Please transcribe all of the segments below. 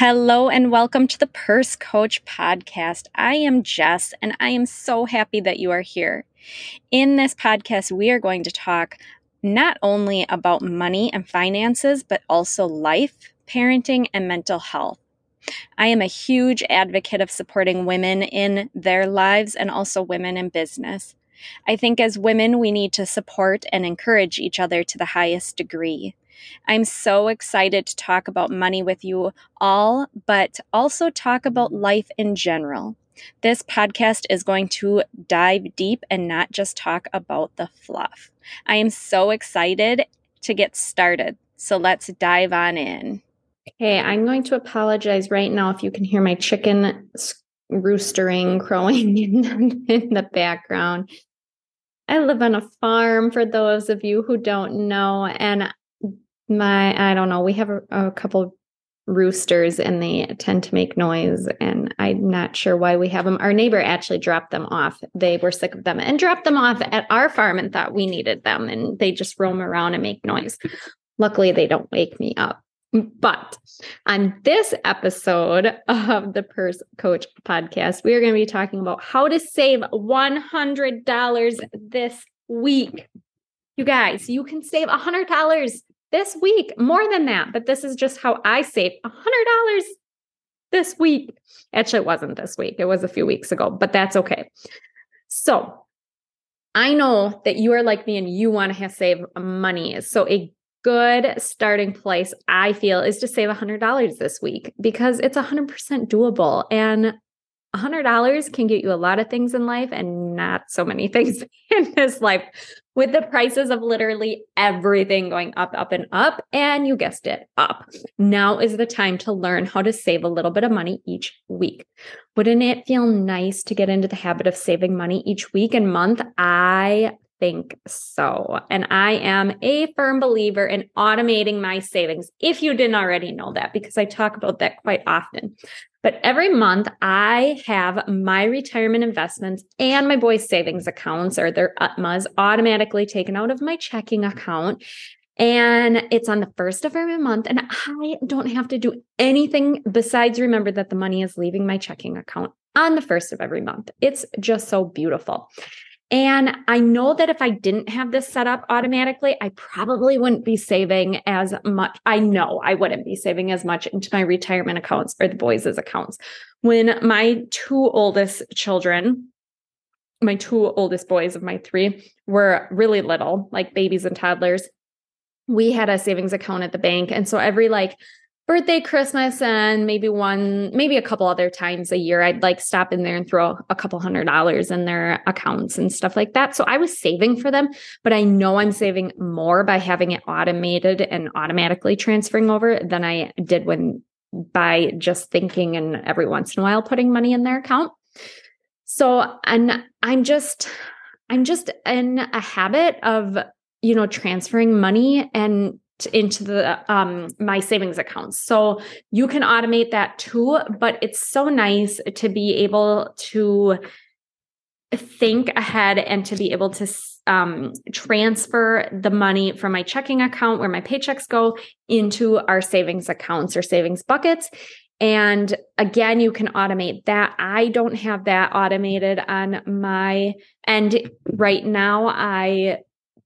Hello and welcome to the Purse Coach podcast. I am Jess and I am so happy that you are here. In this podcast, we are going to talk not only about money and finances, but also life, parenting, and mental health. I am a huge advocate of supporting women in their lives and also women in business. I think as women, we need to support and encourage each other to the highest degree. I'm so excited to talk about money with you all, but also talk about life in general. This podcast is going to dive deep and not just talk about the fluff. I am so excited to get started. So let's dive on in. Okay, I'm going to apologize right now if you can hear my chicken roostering, crowing in, in the background. I live on a farm for those of you who don't know. And my, I don't know, we have a, a couple roosters and they tend to make noise. And I'm not sure why we have them. Our neighbor actually dropped them off. They were sick of them and dropped them off at our farm and thought we needed them. And they just roam around and make noise. Luckily, they don't wake me up. But on this episode of the Purse Coach podcast, we are going to be talking about how to save $100 this week. You guys, you can save $100 this week, more than that, but this is just how I saved $100 this week. Actually, it wasn't this week, it was a few weeks ago, but that's okay. So, I know that you are like me and you want to save money. So, a good starting place, I feel, is to save $100 this week because it's 100% doable. And $100 can get you a lot of things in life and not so many things in this life with the prices of literally everything going up, up, and up. And you guessed it, up. Now is the time to learn how to save a little bit of money each week. Wouldn't it feel nice to get into the habit of saving money each week and month? I think so. And I am a firm believer in automating my savings. If you didn't already know that, because I talk about that quite often. But every month I have my retirement investments and my boys' savings accounts or their UTMAs automatically taken out of my checking account. And it's on the first of every month. And I don't have to do anything besides remember that the money is leaving my checking account on the first of every month. It's just so beautiful. And I know that if I didn't have this set up automatically, I probably wouldn't be saving as much. I know I wouldn't be saving as much into my retirement accounts or the boys' accounts. When my two oldest children, my two oldest boys of my three, were really little, like babies and toddlers, we had a savings account at the bank. And so every like birthday, Christmas, and maybe one, maybe a couple other times a year, I'd like stop in there and throw a couple hundred dollars in their accounts and stuff like that. So I was saving for them, but I know I'm saving more by having it automated and automatically transferring over than I did when by just thinking and every once in a while putting money in their account. So, and I'm just, I'm just in a habit of, you know, transferring money and into the um my savings accounts. So you can automate that too, but it's so nice to be able to think ahead and to be able to um, transfer the money from my checking account where my paychecks go into our savings accounts or savings buckets. And again, you can automate that. I don't have that automated on my end right now. I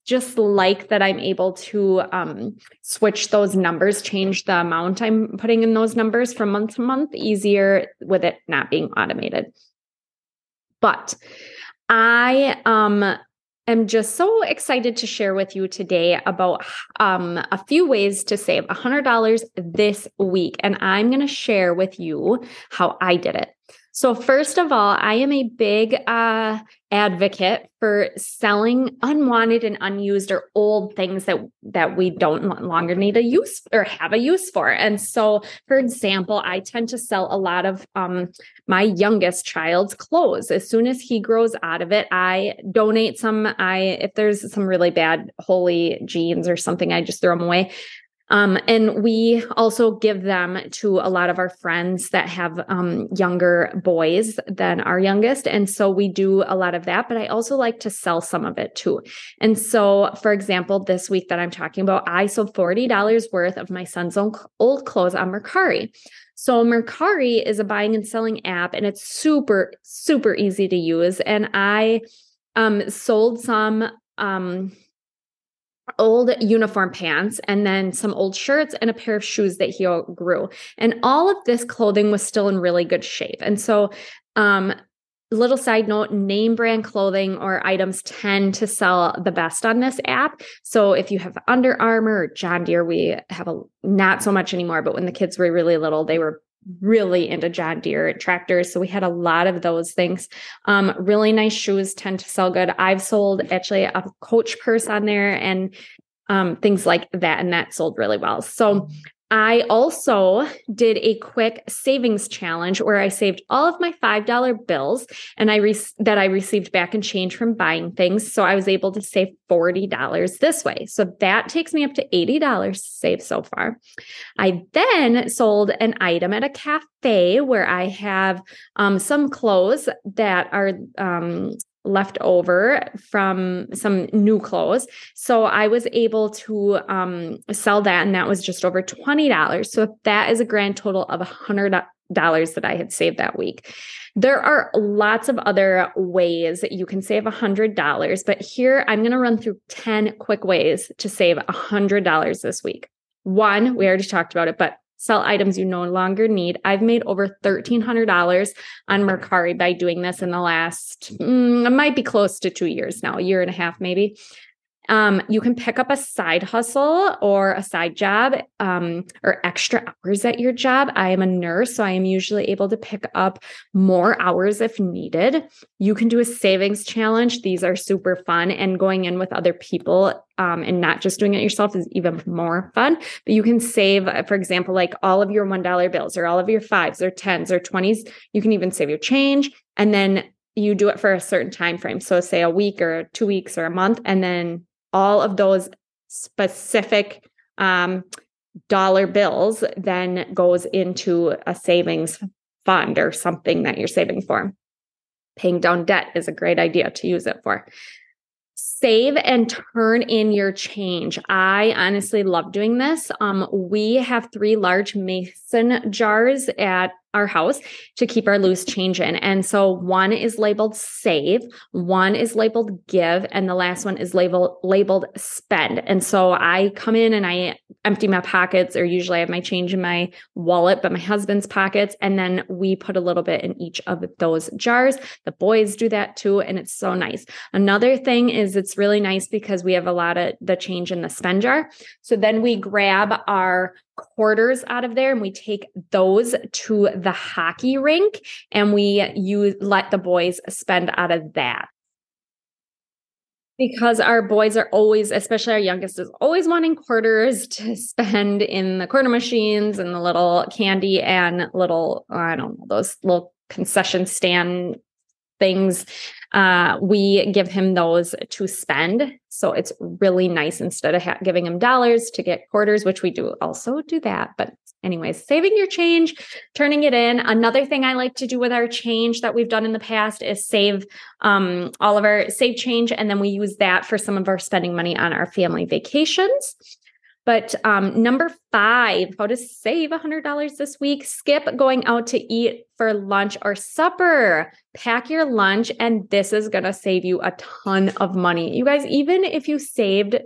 just like that I'm able to um, switch those numbers, change the amount I'm putting in those numbers from month to month, easier with it not being automated. But I um, am just so excited to share with you today about um, a few ways to save $100 this week. And I'm going to share with you how I did it. So, first of all, I am a big uh, advocate for selling unwanted and unused or old things that that we don't longer need a use or have a use for. And so, for example, I tend to sell a lot of um, my youngest child's clothes. As soon as he grows out of it, I donate some. I if there's some really bad holy jeans or something, I just throw them away. Um, and we also give them to a lot of our friends that have um, younger boys than our youngest. And so we do a lot of that, but I also like to sell some of it too. And so, for example, this week that I'm talking about, I sold $40 worth of my son's old clothes on Mercari. So Mercari is a buying and selling app and it's super, super easy to use. And I um, sold some um, old uniform pants and then some old shirts and a pair of shoes that he grew. And all of this clothing was still in really good shape. And so, um, little side note name brand clothing or items tend to sell the best on this app. So if you have Under Armour or John Deere, we have a not so much anymore, but when the kids were really little, they were really into John Deere tractors. So we had a lot of those things. Um, really nice shoes tend to sell good. I've sold actually a coach purse on there and um, things like that, and that sold really well. So I also did a quick savings challenge where I saved all of my $5 bills and I re- that I received back in change from buying things. So I was able to save $40 this way. So that takes me up to $80 saved so far. I then sold an item at a cafe where I have um, some clothes that are um, left over from some new clothes. So I was able to um, sell that, and that was just over $20. So that is a grand total of $100 that I had saved that week. There are lots of other ways that you can save $100, but here I'm going to run through 10 quick ways to save $100 this week. One, we already talked about it, but sell items you no longer need. I've made over $1,300 on Mercari by doing this in the last, mm, it might be close to two years now, a year and a half maybe. Um, you can pick up a side hustle or a side job um, or extra hours at your job. I am a nurse, so I am usually able to pick up more hours if needed. You can do a savings challenge. These are super fun, and going in with other people um, and not just doing it yourself is even more fun. But you can save, for example, like all of your $1 bills or all of your fives or tens or 20s. You can even save your change. And then you do it for a certain time frame. So say a week or two weeks or a month, and then all of those specific um, dollar bills then goes into a savings fund or something that you're saving for. Paying down debt is a great idea to use it for. Save and turn in your change. I honestly love doing this. Um, we have three large mason jars at our house to keep our loose change in. And so one is labeled save, one is labeled give, and the last one is labeled labeled spend. And so I come in and I empty my pockets, or usually I have my change in my wallet, but my husband's pockets, and then we put a little bit in each of those jars. The boys do that too, and it's so nice. Another thing is it's really nice because we have a lot of the change in the spend jar. So then we grab our quarters out of there and we take those to the hockey rink and we use let the boys spend out of that. Because our boys are always especially our youngest is always wanting quarters to spend in the quarter machines and the little candy and little i don't know those little concession stand things uh, we give him those to spend. So it's really nice instead of ha- giving him dollars to get quarters, which we do also do that. But, anyways, saving your change, turning it in. Another thing I like to do with our change that we've done in the past is save um, all of our save change. And then we use that for some of our spending money on our family vacations. But um, number five, how to save $100 this week skip going out to eat for lunch or supper. Pack your lunch, and this is going to save you a ton of money. You guys, even if you saved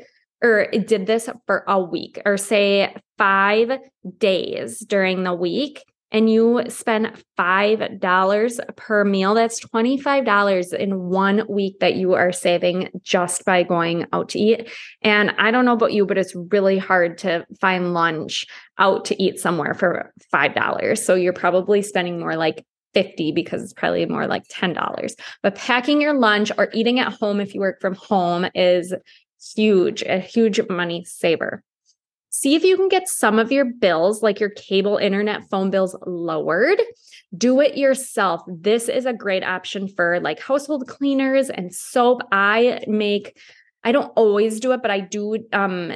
or did this for a week or say five days during the week, and you spend $5 per meal, that's $25 in one week that you are saving just by going out to eat. And I don't know about you, but it's really hard to find lunch out to eat somewhere for $5. So you're probably spending more like 50 because it's probably more like $10. But packing your lunch or eating at home if you work from home is huge, a huge money saver. See if you can get some of your bills, like your cable, internet, phone bills, lowered. Do it yourself. This is a great option for like household cleaners and soap. I make, I don't always do it, but I do um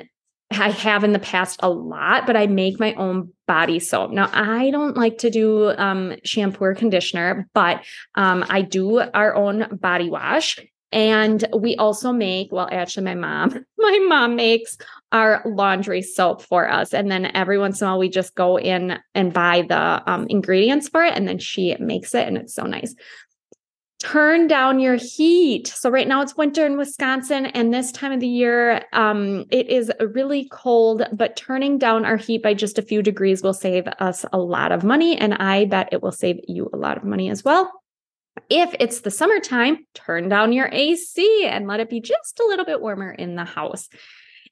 I have in the past a lot, but I make my own body soap. Now, I don't like to do um, shampoo or conditioner, but um, I do our own body wash. And we also make, well, actually, my mom, my mom makes our laundry soap for us. And then every once in a while, we just go in and buy the um, ingredients for it. And then she makes it, and it's so nice turn down your heat. So right now it's winter in Wisconsin and this time of the year um, it is really cold, but turning down our heat by just a few degrees will save us a lot of money and I bet it will save you a lot of money as well. If it's the summertime, turn down your AC and let it be just a little bit warmer in the house.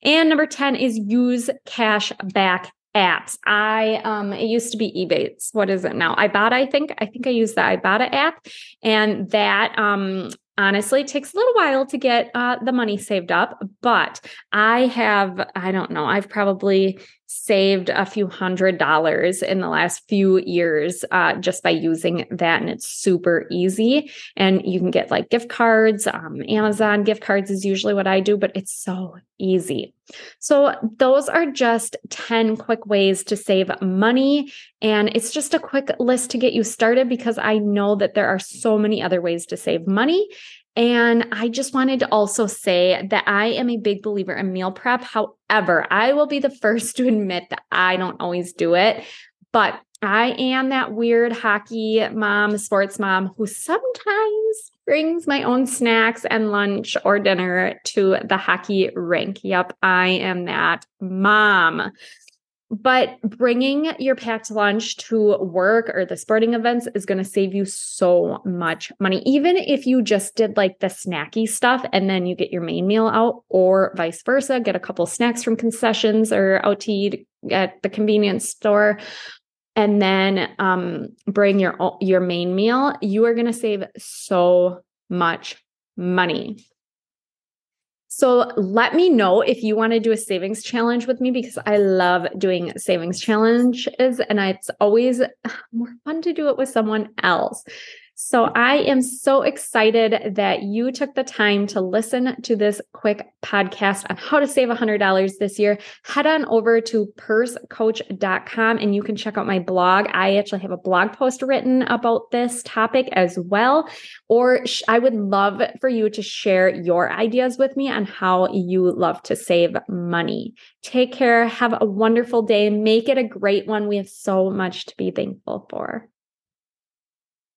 And number 10 is use cash back apps. I um it used to be Ebates. What is it now? Ibotta, I think. I think I use the Ibotta app. And that um honestly takes a little while to get uh, the money saved up but i have i don't know i've probably saved a few hundred dollars in the last few years uh, just by using that and it's super easy. And you can get like gift cards um, amazon gift cards is usually what i do but it's so easy. So those are just 10 quick ways to save money and it's just a quick list to get you started because i know that there are so many other ways to save money and I just wanted to also say that I am a big believer in meal prep. However, I will be the first to admit that I don't always do it, but I am that weird hockey mom, sports mom who sometimes brings my own snacks and lunch or dinner to the hockey rink. Yep, I am that mom. But bringing your packed lunch to work or the sporting events is going to save you so much money. Even if you just did like the snacky stuff and then you get your main meal out, or vice versa, get a couple snacks from concessions or out to eat at the convenience store, and then um, bring your your main meal. You are going to save so much money. So let me know if you want to do a savings challenge with me because I love doing savings challenges and it's always ah, more fun to do it with someone else. So I am so excited that you took the time to listen to this quick podcast on how to save $100 this year. Head on over to pursecoach.com and you can check out my blog. I actually have a blog post written about this topic as well. Or I would love for you to share your ideas with me on how you love to save money. Take care. Have a wonderful day. Make it a great one. We have so much to be thankful for.